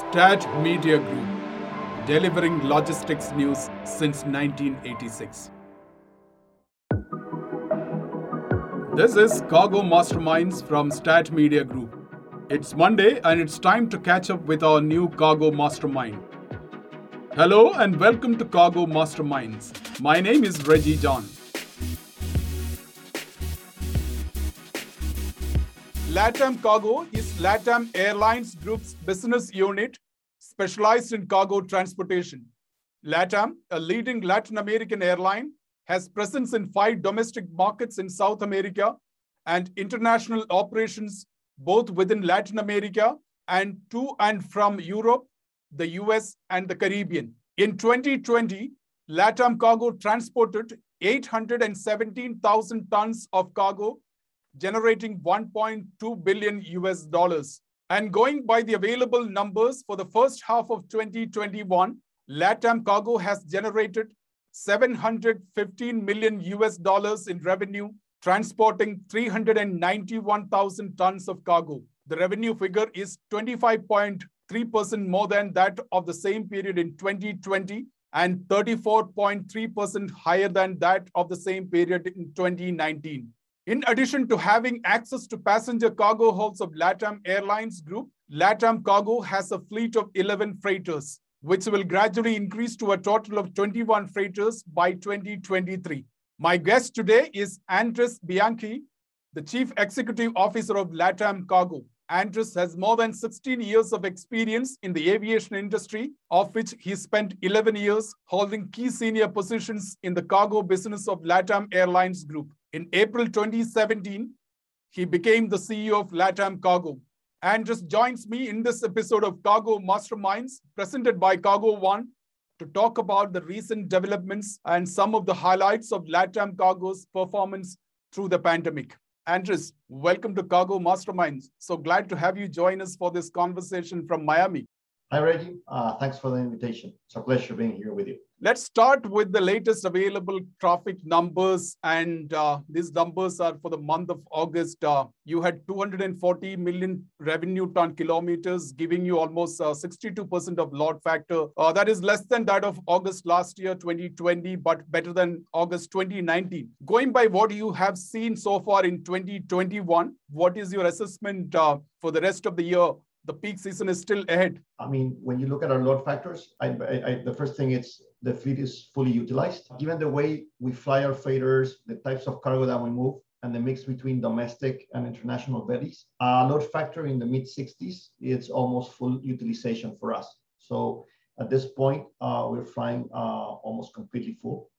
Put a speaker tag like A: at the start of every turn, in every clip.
A: Stat Media Group, delivering logistics news since 1986. This is Cargo Masterminds from Stat Media Group. It's Monday and it's time to catch up with our new Cargo Mastermind. Hello and welcome to Cargo Masterminds. My name is Reji John. LATAM Cargo is LATAM Airlines Group's business unit specialized in cargo transportation. LATAM, a leading Latin American airline, has presence in five domestic markets in South America and international operations both within Latin America and to and from Europe, the US, and the Caribbean. In 2020, LATAM Cargo transported 817,000 tons of cargo generating 1.2 billion US dollars. And going by the available numbers for the first half of 2021, LATAM Cargo has generated 715 million US dollars in revenue, transporting 391,000 tons of cargo. The revenue figure is 25.3% more than that of the same period in 2020 and 34.3% higher than that of the same period in 2019. In addition to having access to passenger cargo holds of LATAM Airlines Group, LATAM Cargo has a fleet of 11 freighters, which will gradually increase to a total of 21 freighters by 2023. My guest today is Andres Bianchi, the Chief Executive Officer of LATAM Cargo. Andres has more than 16 years of experience in the aviation industry, of which he spent 11 years holding key senior positions in the cargo business of LATAM Airlines Group. In April 2017, he became the CEO of LATAM Cargo. Andres joins me in this episode of Cargo Masterminds, presented by Cargo One, to talk about the recent developments and some of the highlights of LATAM Cargo's performance through the pandemic. Andres, welcome to Cargo Masterminds. So glad to have you join us for this conversation from Miami.
B: Hi, Reji. Uh, thanks for the invitation. It's a pleasure being here with you.
A: Let's start with the latest available traffic numbers. And uh, these numbers are for the month of August. Uh, you had 240 million revenue ton kilometers, giving you almost 62% uh, of load factor. Uh, that is less than that of August last year, 2020, but better than August 2019. Going by what you have seen so far in 2021, what is your assessment uh, for the rest of the year? The peak season is still ahead.
B: I mean, when you look at our load factors, I, I, I, the first thing is the fleet is fully utilized. Given the way we fly our freighters, the types of cargo that we move, and the mix between domestic and international bellies, uh, load factor in the mid 60s, it's almost full utilization for us. So at this point, uh, we're flying uh, almost completely full.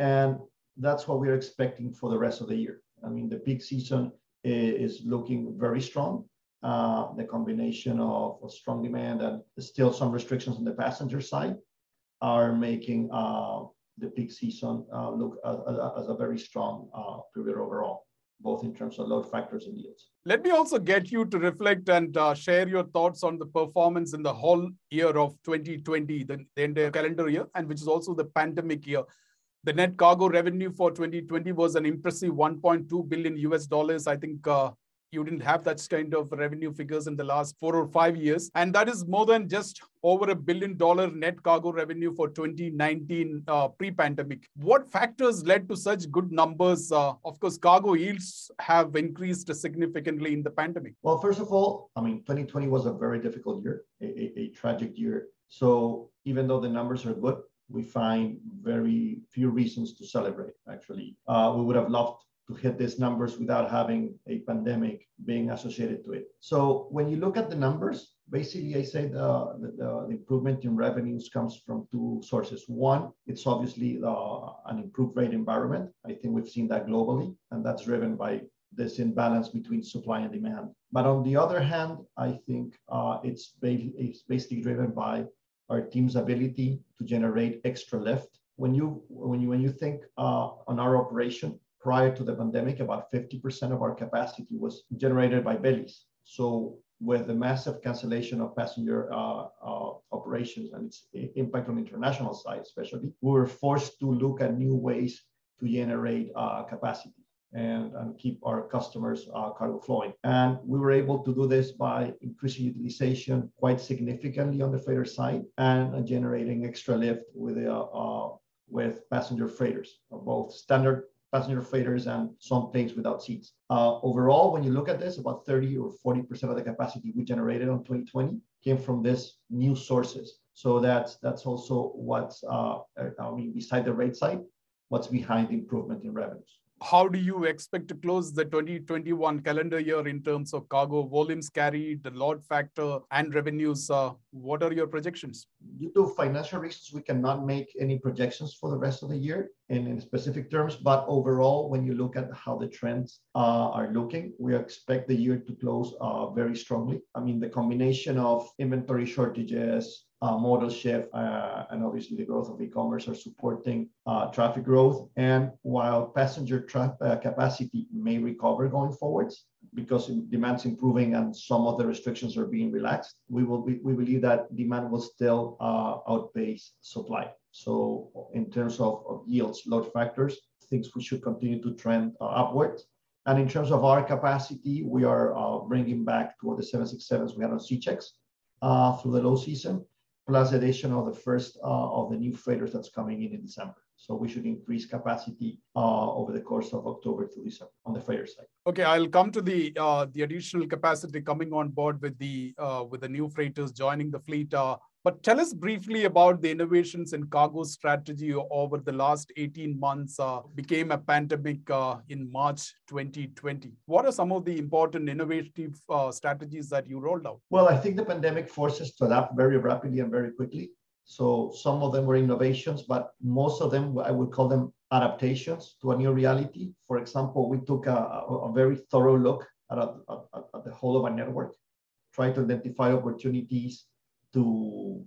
B: And that's what we're expecting for the rest of the year. I mean, the peak season is looking very strong uh, the combination of, strong demand and still some restrictions on the passenger side are making uh, the peak season uh, look as, as, a very strong uh, period overall both in terms of load factors and yields.
A: Let me also get you to reflect and uh, share your thoughts on the performance in the whole year of 2020, the, the entire calendar year, and which is also the pandemic year. The net cargo revenue for 2020 was an impressive 1.2 billion US dollars. I think uh, you didn't have that kind of revenue figures in the last four or five years. And that is more than just over a billion dollar net cargo revenue for 2019 uh, pre pandemic. What factors led to such good numbers? Uh, of course, cargo yields have increased significantly in the pandemic.
B: Well, first of all, I mean, 2020 was a very difficult year, a, a, a tragic year. So even though the numbers are good, we find very few reasons to celebrate, actually. Uh, we would have loved to hit these numbers without having a pandemic being associated to it. So when you look at the numbers, basically I say the, the, the improvement in revenues comes from two sources. One, it's obviously uh, an improved rate environment. I think we've seen that globally, and that's driven by this imbalance between supply and demand. But on the other hand, I think uh, it's, ba- it's basically driven by our team's ability to generate extra lift. When you when you when you think uh, on our operation, prior to the pandemic, about 50% of our capacity was generated by bellies. So with the massive cancellation of passenger uh, uh, operations and its impact on the international side, especially, we were forced to look at new ways to generate uh, capacity. and, and keep our customers uh, cargo flowing. And we were able to do this by increasing utilization quite significantly on the freighter side and uh, generating extra lift with uh, with passenger freighters, both standard passenger freighters and some planes without seats. Uh, overall, when you look at this, about 30 or 40% of the capacity we generated on 2020 came from this new sources. So that's that's also what's uh, I mean, beside the rate side, what's behind the improvement in revenues
A: how do you expect to close the 2021 calendar year in terms of cargo volumes carried, the load factor, and revenues? Uh, what are your projections?
B: Due to financial reasons, we cannot make any projections for the rest of the year in, in specific terms. But overall, when you look at how the trends uh, are looking, we expect the year to close uh, very strongly. I mean, the combination of inventory shortages, uh, modal shift uh, and obviously the growth of e-commerce are supporting uh, traffic growth. And while passenger tra- uh, capacity may recover going forwards because demand's improving and some of the restrictions are being relaxed, we will we, we believe that demand will still uh, outpace supply. So in terms of, of, yields, load factors, things we should continue to trend uh, upwards. And in terms of our capacity, we are bringing back toward the 767s we had on C checks through the low season plus addition of the first uh, of the new freighters that's coming in in December. So we should increase capacity uh, over the course of October to December on the freighter side.
A: Okay, I'll come to the uh, the additional capacity coming on board with the uh, with the new freighters joining the fleet. But tell us briefly about the innovations in cargo strategy over the last 18 months. Uh, became a pandemic uh, in March 2020. What are some of the important innovative uh, strategies that you rolled out?
B: Well, I think the pandemic forced us to adapt very rapidly and very quickly. So some of them were innovations, but most of them, I would call them adaptations to a new reality. For example, we took a, a very thorough look at, a, at, at the whole of our network, trying to identify opportunities to,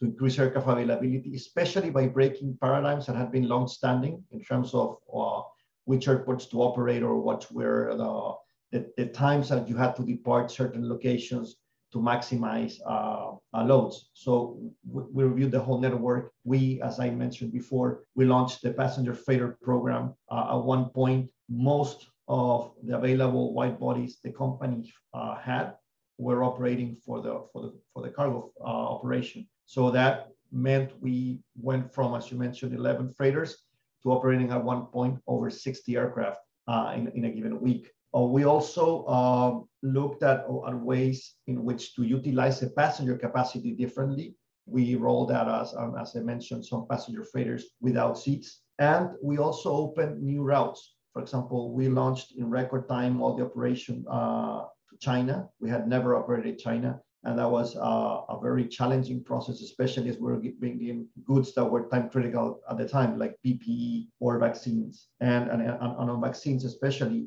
B: to increase aircraft availability, especially by breaking paradigms that have been long-standing in terms of uh, which airports to operate or what were the, the, the, times that you had to depart certain locations to maximize uh, uh, loads. So we, we, reviewed the whole network. We, as I mentioned before, we launched the passenger freighter program. Uh, at one point, most of the available wide bodies the company uh, had were operating for the for the for the cargo uh, operation. So that meant we went from, as you mentioned, 11 freighters to operating at one point over 60 aircraft uh, in, in a given week. Uh, we also um, looked at, at ways in which to utilize the passenger capacity differently. We rolled out, as, um, as I mentioned, some passenger freighters without seats. And we also opened new routes. For example, we launched in record time all the operation uh, China. We had never operated China. And that was uh, a very challenging process, especially as we were bringing goods that were time critical at the time, like PPE or vaccines. And, and, and on vaccines, especially,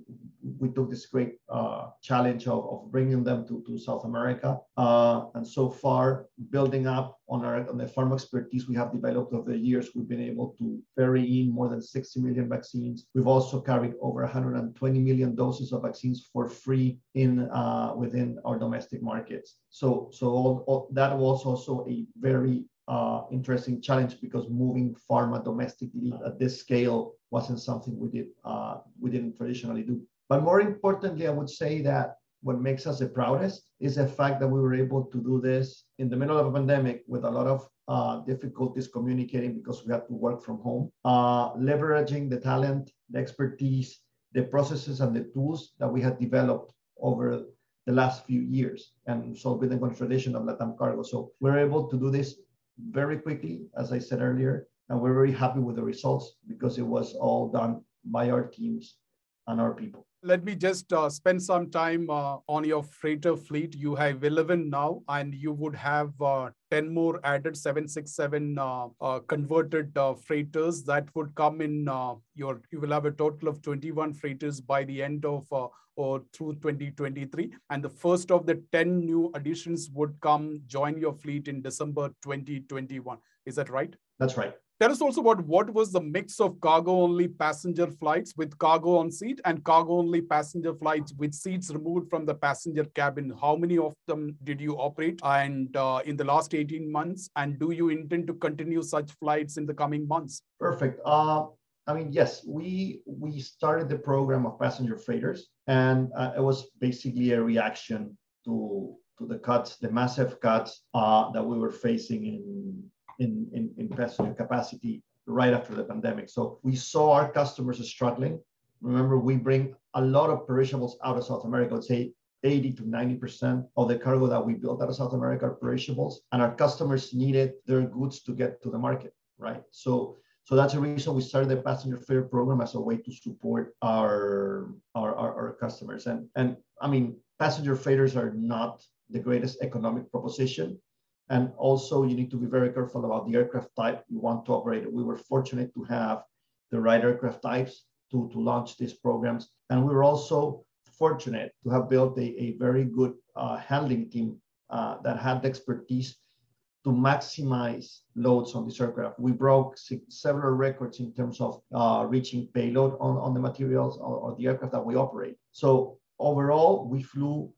B: we took this great uh, challenge of, of bringing them to, to South America. Uh, and so far, building up on our on the pharma expertise we have developed over the years, we've been able to ferry in more than 60 million vaccines. We've also carried over 120 million doses of vaccines for free in uh, within our domestic markets. So, so all, all, that was also a very uh, interesting challenge because moving pharma domestically at this scale wasn't something we did uh, we didn't traditionally do. But more importantly, I would say that what makes us the proudest is the fact that we were able to do this in the middle of a pandemic with a lot of uh, difficulties communicating because we had to work from home, uh, leveraging the talent, the expertise, the processes, and the tools that we had developed over the last few years, and so with the tradition of Latam Cargo. So we're able to do this very quickly, as I said earlier, and we're very happy with the results because it was all done by our teams our people
A: let me just uh, spend some time uh, on your freighter fleet. You have 11 now, and you would have uh, 10 more added 767 uh, uh, converted uh, freighters that would come in your, you will have a total of 21 freighters by the end of or through 2023. And the first of the 10 new additions would come join your fleet in December 2021. Is that right?
B: That's right.
A: Tell us also about what was the mix of cargo-only passenger flights with cargo on seat and cargo-only passenger flights with seats removed from the passenger cabin. How many of them did you operate and uh, in the last 18 months? And do you intend to continue such flights in the coming months?
B: Perfect. Uh, I mean, yes, we we started the program of passenger freighters, and uh, it was basically a reaction to to the cuts, the massive cuts uh, that we were facing in, in in in passenger capacity right after the pandemic. So we saw our customers struggling. Remember, we bring a lot of perishables out of South America. Let's say 80 to 90% of the cargo that we built out of South America are perishables, and our customers needed their goods to get to the market, right? So so that's the reason we started the passenger freighter program as a way to support our, our, our, our customers. And, and I mean, passenger freighters are not the greatest economic proposition. And also you need to be very careful about the aircraft type you want to operate. We were fortunate to have the right aircraft types to, to launch these programs. And we were also fortunate to have built a, a very good uh, handling team uh, that had the expertise to maximize loads on this aircraft. We broke several records in terms of uh, reaching payload on, on the materials or, or, the aircraft that we operate. So overall, we flew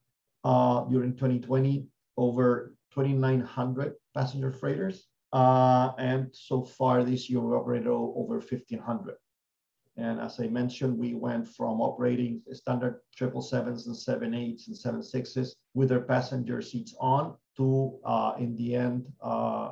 B: uh, during 2020 over 2,900 passenger freighters. Uh, and so far this year, we operated over 1,500. And as I mentioned, we went from operating standard 777s and 78s and 76s with their passenger seats on to, uh, in the end, uh,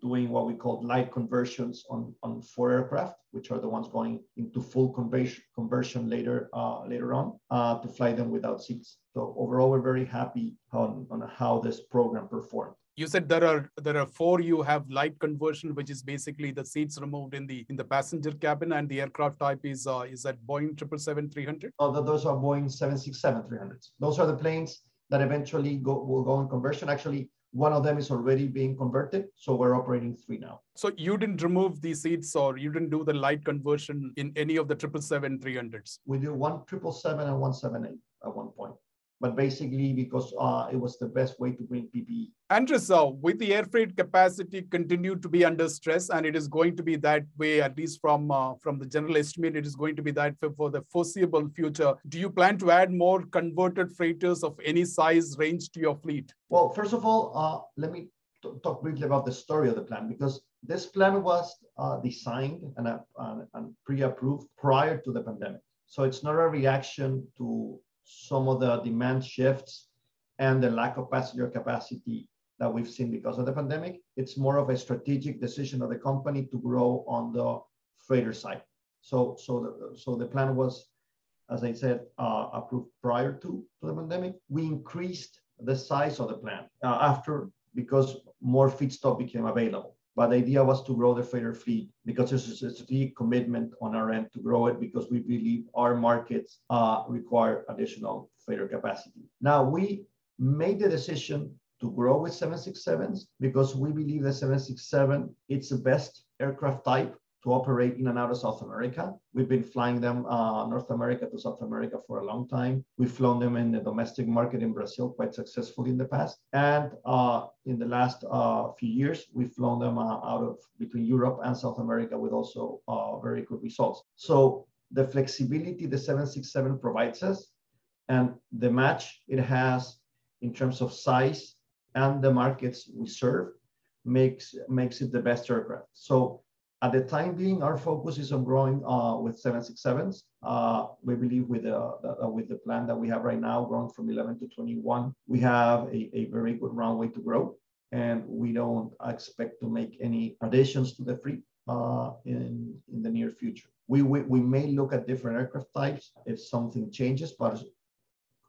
B: doing what we call light conversions on, on four aircraft, which are the ones going into full conversion, conversion later uh, later on uh, to fly them without seats. So overall, we're very happy on, on how this program performed.
A: You said there are there are four you have light conversion which is basically the seats removed in the in the passenger cabin and the aircraft type is uh, is that boeing 777-300
B: oh those are boeing 767-300s those are the planes that eventually go, will go in conversion. Actually one of them is already being converted so we're operating three now.
A: So you didn't remove the seats or you didn't do the light conversion in any of the 777-300s
B: we do one 777 and 178 at one point but basically because uh, it was the best way to bring PPE.
A: Andres, uh, with the air freight capacity continue to be under stress, and it is going to be that way, at least from uh, from the general estimate, it is going to be that for, for the foreseeable future. Do you plan to add more converted freighters of any size range to your fleet?
B: Well, first of all, uh, let me talk briefly about the story of the plan because this plan was uh, designed and, uh, and pre-approved prior to the pandemic. So it's not a reaction to some of the demand shifts and the lack of passenger capacity that we've seen because of the pandemic. It's more of a strategic decision of the company to grow on the freighter side. So, so, the, so the plan was, as I said, uh, approved prior to, to the pandemic. We increased the size of the plan uh, after because more feedstock became available. But the idea was to grow the freighter fleet because there's a strategic commitment on our end to grow it because we believe our markets uh, require additional freighter capacity. Now, we made the decision to grow with 767s because we believe the 767 it's the best aircraft type to operate in and out of South America. We've been flying them uh, North America to South America for a long time. We've flown them in the domestic market in Brazil quite successfully in the past. And uh, in the last uh, few years, we've flown them uh, out of between Europe and South America with also uh, very good results. So the flexibility the 767 provides us and the match it has in terms of size and the markets we serve makes makes it the best aircraft. So at the time being, our focus is on growing uh, with 767s. Uh, we believe with the, uh, with the plan that we have right now, growing from 11 to 21, we have a, very good runway to grow. And we don't expect to make any additions to the fleet in, the near future. We may look at different aircraft types if something changes, but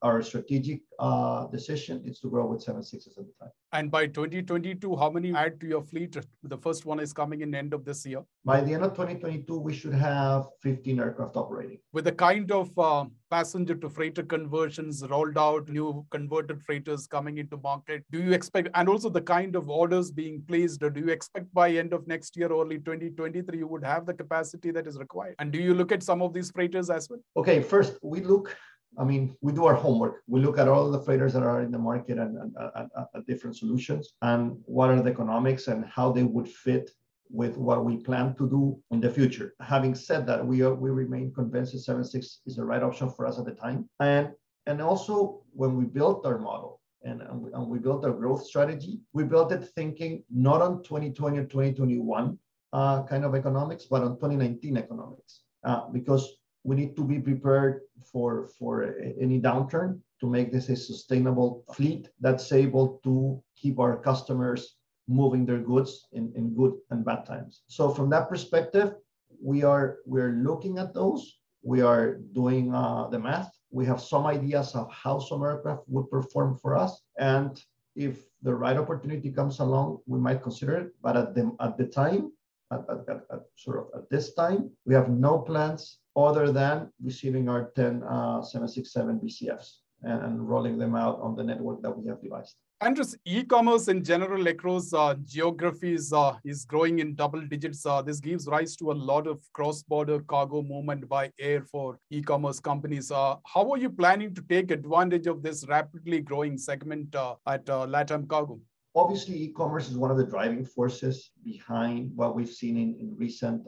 B: our strategic uh, decision is to grow with seven sixes at the time.
A: And by 2022, how many add to your fleet? The first one is coming in end of this year.
B: By the end of 2022, we should have 15 aircraft operating.
A: With the kind of uh, passenger to freighter conversions rolled out, new converted freighters coming into market, do you expect, and also the kind of orders being placed, do you expect by end of next year, early 2023, you would have the capacity that is required? And do you look at some of these freighters as well?
B: Okay, first we look I mean, we do our homework. We look at all the freighters that are in the market and, and, and, and, different solutions and what are the economics and how they would fit with what we plan to do in the future. Having said that, we are, we remain convinced that 76 is the right option for us at the time. And and also when we built our model and, and, we, and we built our growth strategy, we built it thinking not on 2020 or 2021, uh, kind of economics, but on 2019 economics, uh, because we need to be prepared for, for any downturn to make this a sustainable fleet that's able to keep our customers moving their goods in, in good and bad times. So from that perspective, we are we're looking at those. We are doing uh, the math. We have some ideas of how some aircraft would perform for us, and if the right opportunity comes along, we might consider it. But at the at the time, at, at, at, sort of at this time, we have no plans other than receiving our 10 uh, 767 BCFs and, and rolling them out on the network that we have devised.
A: Andres, e-commerce in general across uh, geographies uh, is growing in double digits. Uh, this gives rise to a lot of cross-border cargo movement by air for e-commerce companies. Uh, how are you planning to take advantage of this rapidly growing segment uh, at uh, LATAM Cargo?
B: Obviously, e-commerce is one of the driving forces behind what we've seen in, in recent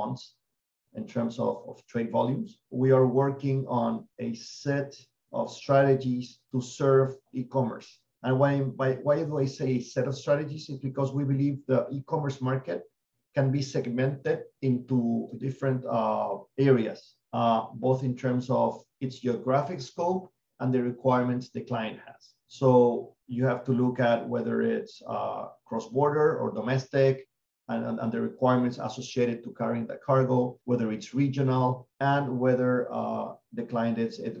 B: months in terms of, of trade volumes. We are working on a set of strategies to serve e-commerce and why, why, why do I say a set of strategies? Is because we believe the e-commerce market can be segmented into different uh, areas, uh, both in terms of its geographic scope and the requirements the client has. So you have to look at whether it's uh, cross-border or domestic, and, and, the requirements associated to carrying the cargo, whether it's regional, and whether uh, the client is, it,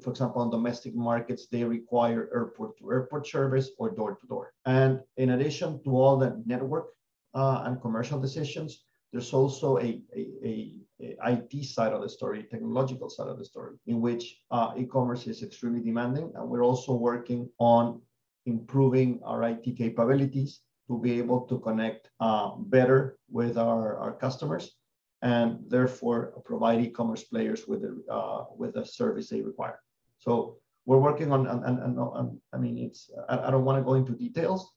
B: for example, on domestic markets, they require airport to airport service or door to door. And in addition to all the network uh, and commercial decisions, there's also a, a, a, IT side of the story, technological side of the story, in which uh, e-commerce is extremely demanding. And we're also working on improving our IT capabilities to be able to connect uh, better with our, our customers and therefore provide e-commerce players with the uh, with the service they require. So we're working on, and, I mean, it's I, I don't want to go into details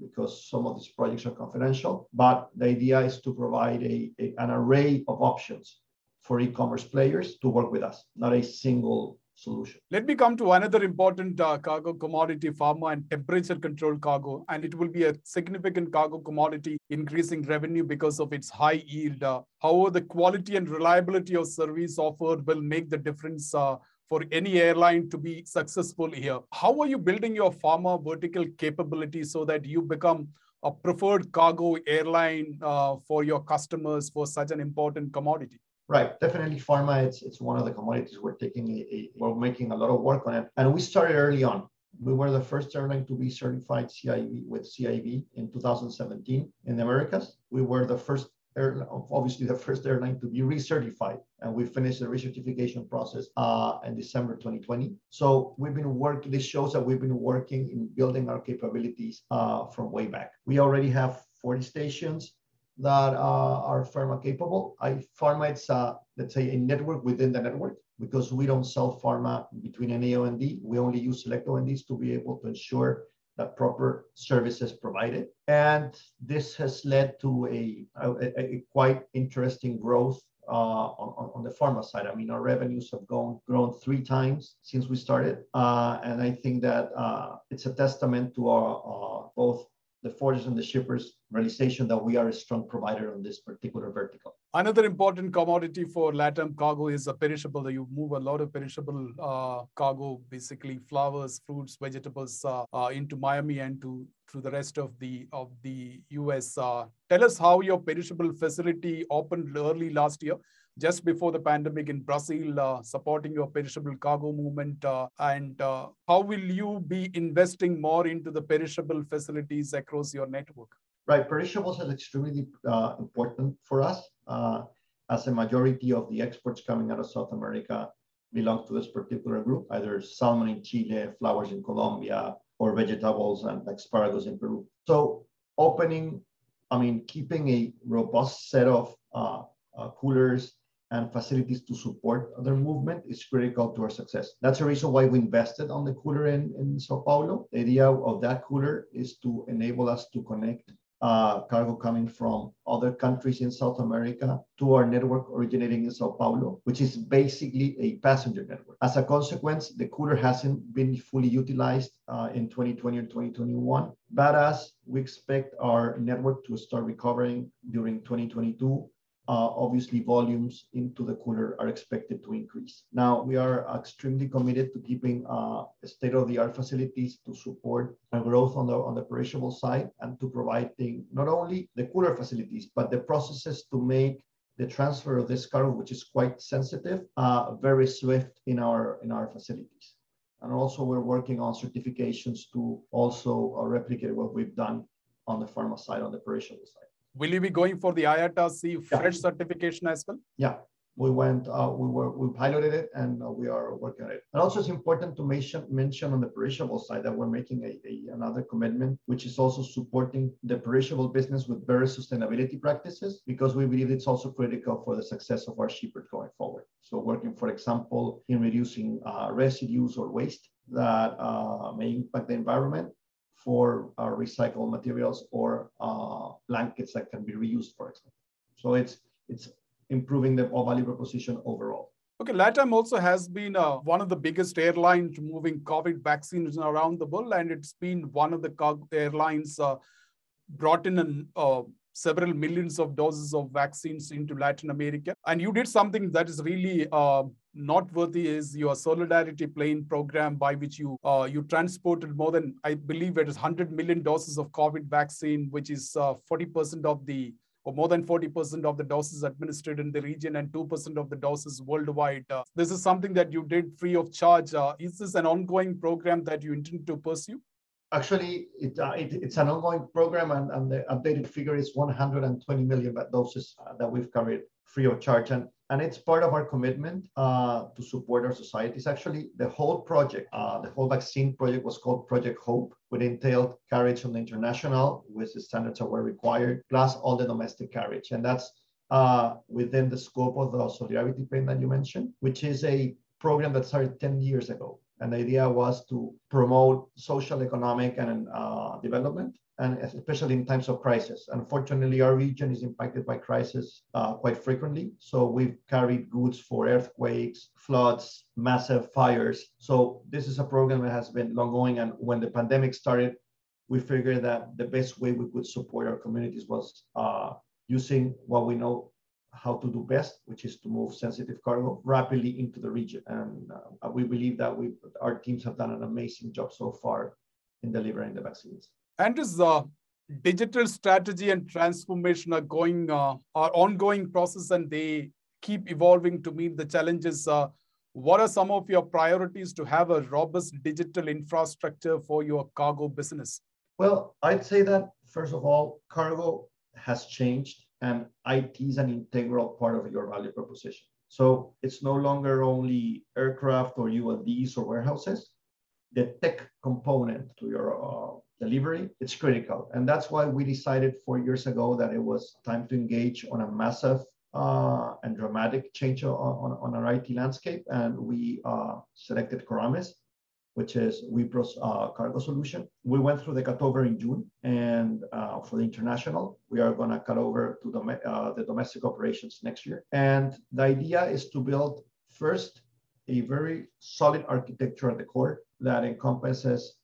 B: because some of these projects are confidential, but the idea is to provide a, a an array of options for e-commerce players to work with us, not a single solution.
A: Let me come to another important uh, cargo commodity, pharma and temperature controlled cargo. And it will be a significant cargo commodity, increasing revenue because of its high yield. Uh, however, the quality and reliability of service offered will make the difference uh, for any airline to be successful here. How are you building your pharma vertical capability so that you become a preferred cargo airline uh, for your customers for such an important commodity?
B: Right, definitely pharma. It's it's one of the commodities we're taking. A, a, we're making a lot of work on it, and we started early on. We were the first airline to be certified CEIV with CIB in 2017 in the Americas. We were the first airline, obviously the first airline to be recertified, and we finished the recertification process uh, in December 2020. So we've been working. This shows that we've been working in building our capabilities uh, from way back. We already have 40 stations that uh, are pharma capable. I pharma it's a, let's say a network within the network because we don't sell pharma between an AOND. We only use select ONDs to be able to ensure that proper services provided. And this has led to a, a, a quite interesting growth uh, on, on, the pharma side. I mean, our revenues have gone, grown three times since we started. Uh, and I think that uh, it's a testament to our uh, both the forwarders and the shippers realization that we are a strong provider on this particular vertical.
A: Another important commodity for LATAM cargo is a perishable. You move a lot of perishable uh, cargo, basically flowers, fruits, vegetables, uh, uh, into Miami and to to the rest of the of the US. Uh, tell us how your perishable facility opened early last year just before the pandemic in Brazil, uh, supporting your perishable cargo movement? Uh, and uh, how will you be investing more into the perishable facilities across your network?
B: Right, perishables is extremely uh, important for us, uh, as a majority of the exports coming out of South America belong to this particular group, either salmon in Chile, flowers in Colombia, or vegetables and asparagus in Peru. So opening, I mean, keeping a robust set of uh, uh, coolers and facilities to support their movement is critical to our success. That's the reason why we invested on the cooler in, in Sao Paulo. The idea of that cooler is to enable us to connect uh, cargo coming from other countries in South America to our network originating in Sao Paulo, which is basically a passenger network. As a consequence, the cooler hasn't been fully utilized uh, in 2020 and 2021. But as we expect our network to start recovering during 2022, uh, obviously volumes into the cooler are expected to increase. Now, we are extremely committed to keeping uh, state-of-the-art facilities to support growth on the on the perishable side and to providing not only the cooler facilities, but the processes to make the transfer of this cargo, which is quite sensitive, uh, very swift in our in our facilities. And also, we're working on certifications to also uh, replicate what we've done on the pharma side, on the perishable side.
A: Will you be going for the IATA-C fresh yeah. certification as well?
B: Yeah, we went, uh, we were, we piloted it and uh, we are working on it. And also it's important to mention, mention on the perishable side that we're making a, a, another commitment, which is also supporting the perishable business with better sustainability practices, because we believe it's also critical for the success of our shippers going forward. So working, for example, in reducing uh, residues or waste that uh, may impact the environment for uh, recycled materials or uh, blankets that can be reused, for example. So it's it's improving the value proposition overall.
A: Okay, LATAM also has been uh, one of the biggest airlines moving COVID vaccines around the world, and it's been one of the airlines uh, brought in an, uh, several millions of doses of vaccines into Latin America. And you did something that is really uh, noteworthy is your solidarity plane program by which you uh, you transported more than I believe it is 100 million doses of COVID vaccine, which is uh, 40% of the or more than 40% of the doses administered in the region and 2% of the doses worldwide. Uh, this is something that you did free of charge. Uh, is this an ongoing program that you intend to pursue?
B: Actually, it, uh, it, it's an ongoing program, and, and, the updated figure is 120 million doses uh, that we've carried free of charge. And and it's part of our commitment uh, to support our societies. Actually, the whole project, uh, the whole vaccine project was called Project Hope, which entailed carriage on the international, which the standards that were required, plus all the domestic carriage. And that's uh, within the scope of the Solidarity Plan that you mentioned, which is a program that started 10 years ago. And the idea was to promote social, economic, and uh, development and especially in times of crisis. Unfortunately, our region is impacted by crisis uh, quite frequently. So we've carried goods for earthquakes, floods, massive fires. So this is a program that has been long going. And when the pandemic started, we figured that the best way we could support our communities was uh, using what we know how to do best, which is to move sensitive cargo rapidly into the region. And uh, we believe that we, our teams have done an amazing job so far in delivering the vaccines.
A: And this uh, digital strategy and transformation are going uh, are ongoing process and they keep evolving to meet the challenges. Uh, what are some of your priorities to have a robust digital infrastructure for your cargo business?
B: Well, I'd say that first of all, cargo has changed and IT is an integral part of your value proposition. So it's no longer only aircraft or ULDs or warehouses. The tech component to your uh, delivery, it's critical. And that's why we decided four years ago that it was time to engage on a massive uh, and dramatic change on, on, on, our IT landscape. And we uh, selected CROAMIS, which is Wipro's uh, cargo solution. We went through the cutover in June. And uh, for the international, we are going to cut over to uh, the domestic operations next year. And the idea is to build first a very solid architecture at the core that encompasses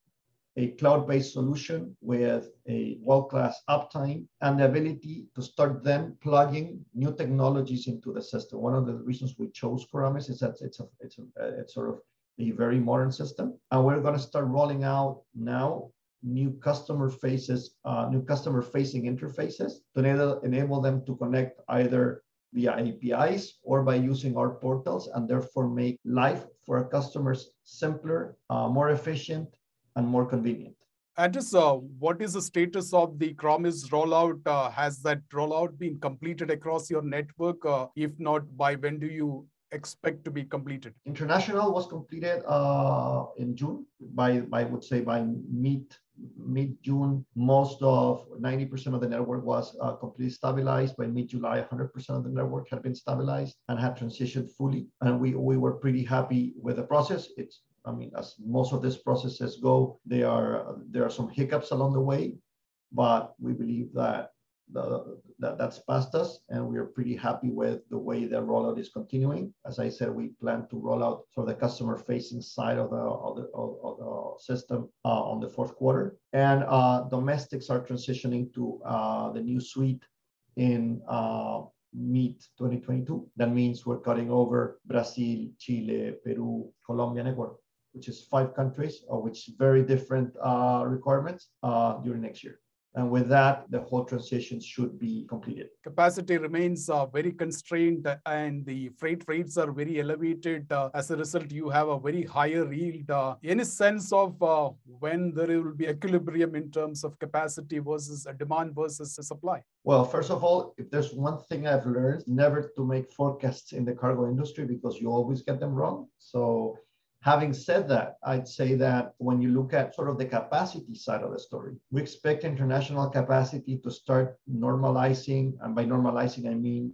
B: a cloud-based solution with a world-class uptime and the ability to start then plugging new technologies into the system. One of the reasons we chose CROAMIS is that it's a, it's a, it's sort of a very modern system, and we're going to start rolling out now new customer faces, uh, new customer facing interfaces to enable, enable them to connect either via APIs or by using our portals and therefore make life for our customers simpler, uh, more efficient, and more convenient.
A: And just uh, what is the status of the CROAMIS rollout? Uh, has that rollout been completed across your network? Uh, if not, by when do you expect to be completed?
B: International was completed uh, in June. By, by I would say by mid mid June, most of 90% of the network was uh, completely stabilized. By mid July, 100% of the network had been stabilized and had transitioned fully. And we we were pretty happy with the process. It's I mean, as most of these processes go, there are there are some hiccups along the way, but we believe that the, that that's past us, and we are pretty happy with the way the rollout is continuing. As I said, we plan to roll out for the customer-facing side of the of the, of the system uh, on the fourth quarter, and uh, domestics are transitioning to uh, the new suite in uh, mid 2022. That means we're cutting over Brazil, Chile, Peru, Colombia, and Ecuador, which is five countries, of which very different uh, requirements uh, during next year. And with that, the whole transition should be completed.
A: Capacity remains uh, very constrained and the freight rates are very elevated. Uh, as a result, you have a very higher yield. Uh, any sense of uh, when there will be equilibrium in terms of capacity versus demand versus supply?
B: Well, first of all, if there's one thing I've learned, never to make forecasts in the cargo industry because you always get them wrong. So Having said that, I'd say that when you look at sort of the capacity side of the story, we expect international capacity to start normalizing. And by normalizing, I mean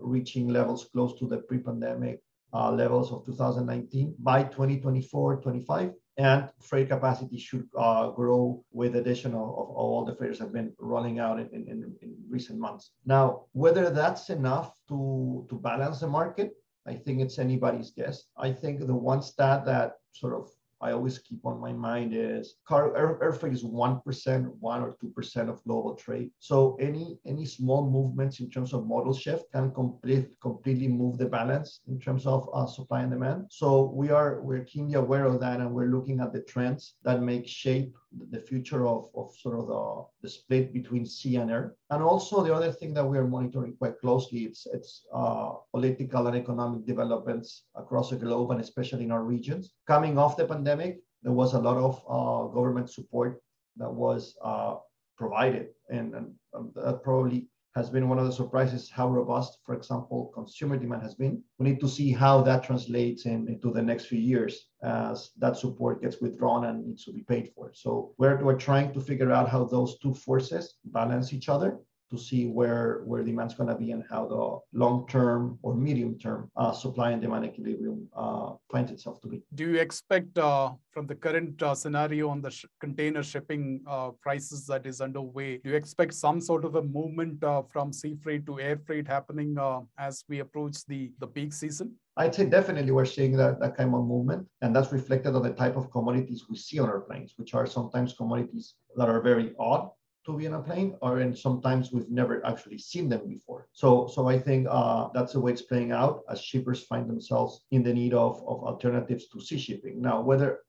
B: reaching levels close to the pre pandemic uh, levels of 2019 by 2024 25 and freight capacity should uh, grow with addition of, of, all the freighters have been rolling out in, in, in, recent months. Now, whether that's enough to, to balance the market, I think it's anybody's guess. I think the one stat that sort of I always keep on my mind is car air, air freight is one percent, one or two percent of global trade. So any any small movements in terms of modal shift can complete completely move the balance in terms of uh, supply and demand. So we are we're keenly aware of that, and we're looking at the trends that make shape the future of, of sort of the, the split between sea and air. And also the other thing that we are monitoring quite closely, it's, it's uh, political and economic developments across the globe and especially in our regions. Coming off the pandemic, there was a lot of uh, government support that was uh, provided and, and um, that probably has been one of the surprises how robust, for example, consumer demand has been. We need to see how that translates in, into the next few years as that support gets withdrawn and needs to be paid for. So we're, we're trying to figure out how those two forces balance each other to see where where demand's going to be and how the long term or medium term uh, supply and demand equilibrium uh, finds itself to be.
A: Do you expect uh, from the current uh, scenario on the sh- container shipping uh, prices that is underway, do you expect some sort of a movement uh, from sea freight to air freight happening as we approach the the peak season?
B: I'd say definitely we're seeing that, that kind of movement, and that's reflected on the type of commodities we see on our planes, which are sometimes commodities that are very odd to be on a plane, or and sometimes we've never actually seen them before. So, so I think uh, that's the way it's playing out as shippers find themselves in the need of, of alternatives to sea shipping. Now, whether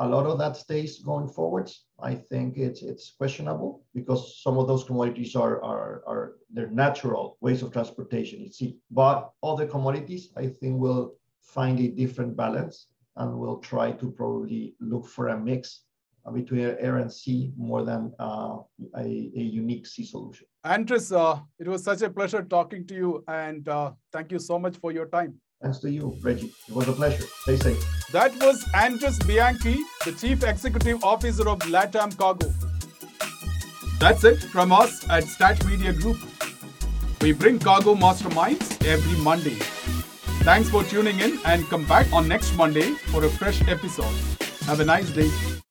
B: a lot of that stays going forwards, I think it's it's questionable because some of those commodities are are are their natural ways of transportation at sea. But other commodities, I think, will find a different balance and will try to probably look for a mix between air and sea more than uh, a, a, unique sea solution.
A: Andres, uh, it was such a pleasure talking to you, and uh, thank you so much for your time.
B: Thanks to you, Reji. It was a pleasure. Stay safe.
A: That was Andres Bianchi, the Chief Executive Officer of LATAM Cargo. That's it from us at Stat Media Group. We bring cargo masterminds every Monday. Thanks for tuning in and come back on next Monday for a fresh episode. Have a nice day.